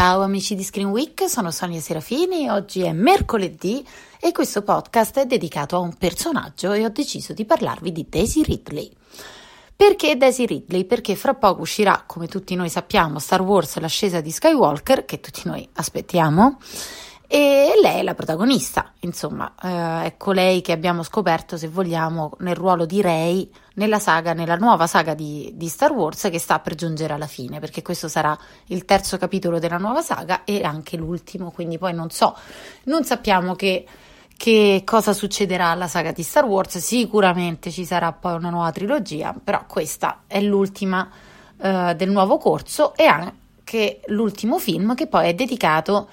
Ciao amici di Screen Week, sono Sonia Serafini. Oggi è mercoledì e questo podcast è dedicato a un personaggio e ho deciso di parlarvi di Daisy Ridley. Perché Daisy Ridley? Perché fra poco uscirà, come tutti noi sappiamo, Star Wars l'ascesa di Skywalker, che tutti noi aspettiamo, e lei è la protagonista, insomma, eh, è colei che abbiamo scoperto, se vogliamo, nel ruolo di Rey nella saga, nella nuova saga di, di, Star Wars che sta per giungere alla fine, perché questo sarà il terzo capitolo della nuova saga e anche l'ultimo, quindi poi non so, non sappiamo che che cosa succederà alla saga di Star Wars. Sicuramente ci sarà poi una nuova trilogia, però questa è l'ultima uh, del nuovo corso e anche l'ultimo film che poi è dedicato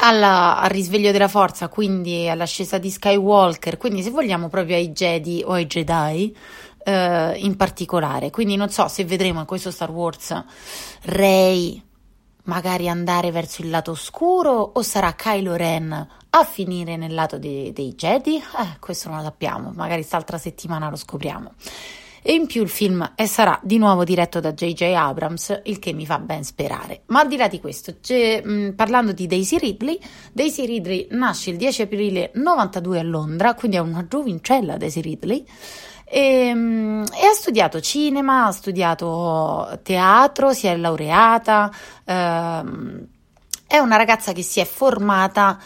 alla, al risveglio della forza, quindi all'ascesa di Skywalker, quindi se vogliamo proprio ai Jedi o ai Jedi. Uh, in particolare, quindi non so se vedremo in questo Star Wars Rey magari andare verso il lato oscuro o sarà Kylo Ren a finire nel lato dei, dei Jedi? Eh, questo non lo sappiamo, magari quest'altra settimana lo scopriamo. E in più il film sarà di nuovo diretto da J.J. Abrams, il che mi fa ben sperare. Ma al di là di questo, mh, parlando di Daisy Ridley, Daisy Ridley nasce il 10 aprile 92 a Londra, quindi è una giovincella Daisy Ridley. E, ehm, e, ha studiato cinema, ha studiato teatro, si è laureata, ehm, è una ragazza che si è formata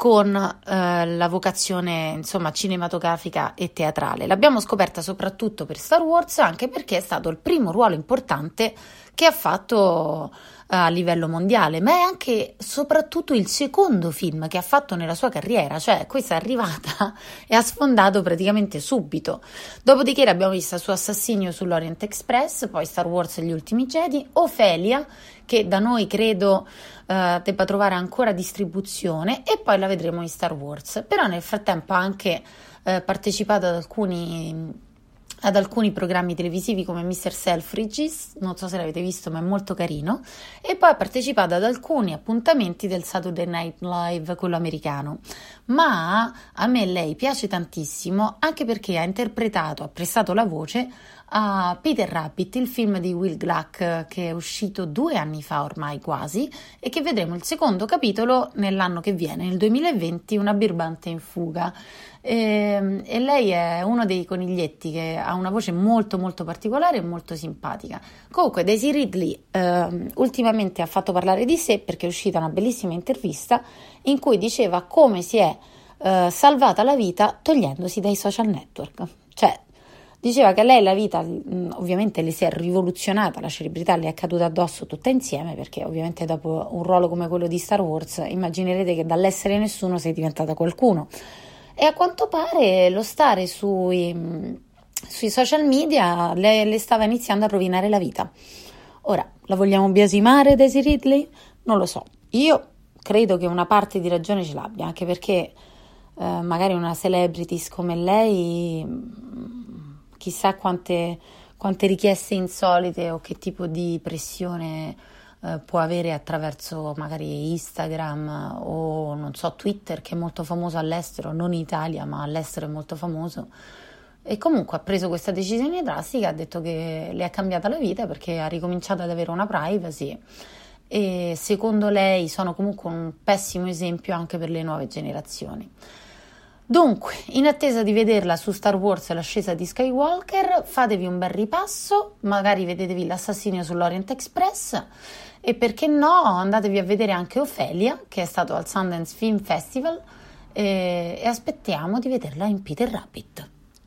con eh, la vocazione insomma cinematografica e teatrale. L'abbiamo scoperta soprattutto per Star Wars, anche perché è stato il primo ruolo importante che ha fatto a livello mondiale, ma è anche soprattutto il secondo film che ha fatto nella sua carriera, cioè questa è arrivata e ha sfondato praticamente subito. Dopodiché l'abbiamo vista su Assassinio sull'Orient Express, poi Star Wars e gli ultimi Jedi, Ofelia, che da noi credo uh, debba trovare ancora distribuzione, e poi la vedremo in Star Wars. Però nel frattempo ha anche uh, partecipato ad alcuni ad alcuni programmi televisivi come Mr. Selfridges, non so se l'avete visto ma è molto carino, e poi ha partecipato ad alcuni appuntamenti del Saturday Night Live, quello americano. Ma a me lei piace tantissimo anche perché ha interpretato, ha prestato la voce a Peter Rabbit, il film di Will Gluck che è uscito due anni fa ormai quasi e che vedremo il secondo capitolo nell'anno che viene, nel 2020, una birbante in fuga. E, ehm, e, lei è uno dei coniglietti che ha una voce molto molto particolare e molto simpatica. Comunque Daisy Ridley eh, ultimamente ha fatto parlare di sé perché è uscita una bellissima intervista in cui diceva come si è eh, salvata la vita togliendosi dai social network. Cioè, diceva che lei la vita ovviamente le si è rivoluzionata, la celebrità le è caduta addosso tutta insieme perché ovviamente dopo un ruolo come quello di Star Wars immaginerete che dall'essere nessuno sei diventata qualcuno e a quanto pare lo stare sui, sui social media le, le, stava iniziando a rovinare la vita. Ora, la vogliamo biasimare Daisy Ridley? Non lo so. Io credo che una parte di ragione ce l'abbia, anche perché eh, magari una celebrities come lei, chissà quante, quante richieste insolite o che tipo di pressione eh, può avere attraverso magari Instagram o non so Twitter che è molto famoso all'estero, non in Italia ma all'estero è molto famoso. E comunque ha preso questa decisione drastica, ha detto che le è cambiata la vita perché ha ricominciato ad avere una privacy e secondo lei sono comunque un pessimo esempio anche per le nuove generazioni. Dunque, in attesa di vederla su Star Wars e l'ascesa di Skywalker, fatevi un bel ripasso, magari vedetevi l'assassinio sull'Orient Express e perché no, andatevi a vedere anche Ophelia, che è stato al Sundance Film Festival, e, e aspettiamo di vederla in Peter Rabbit.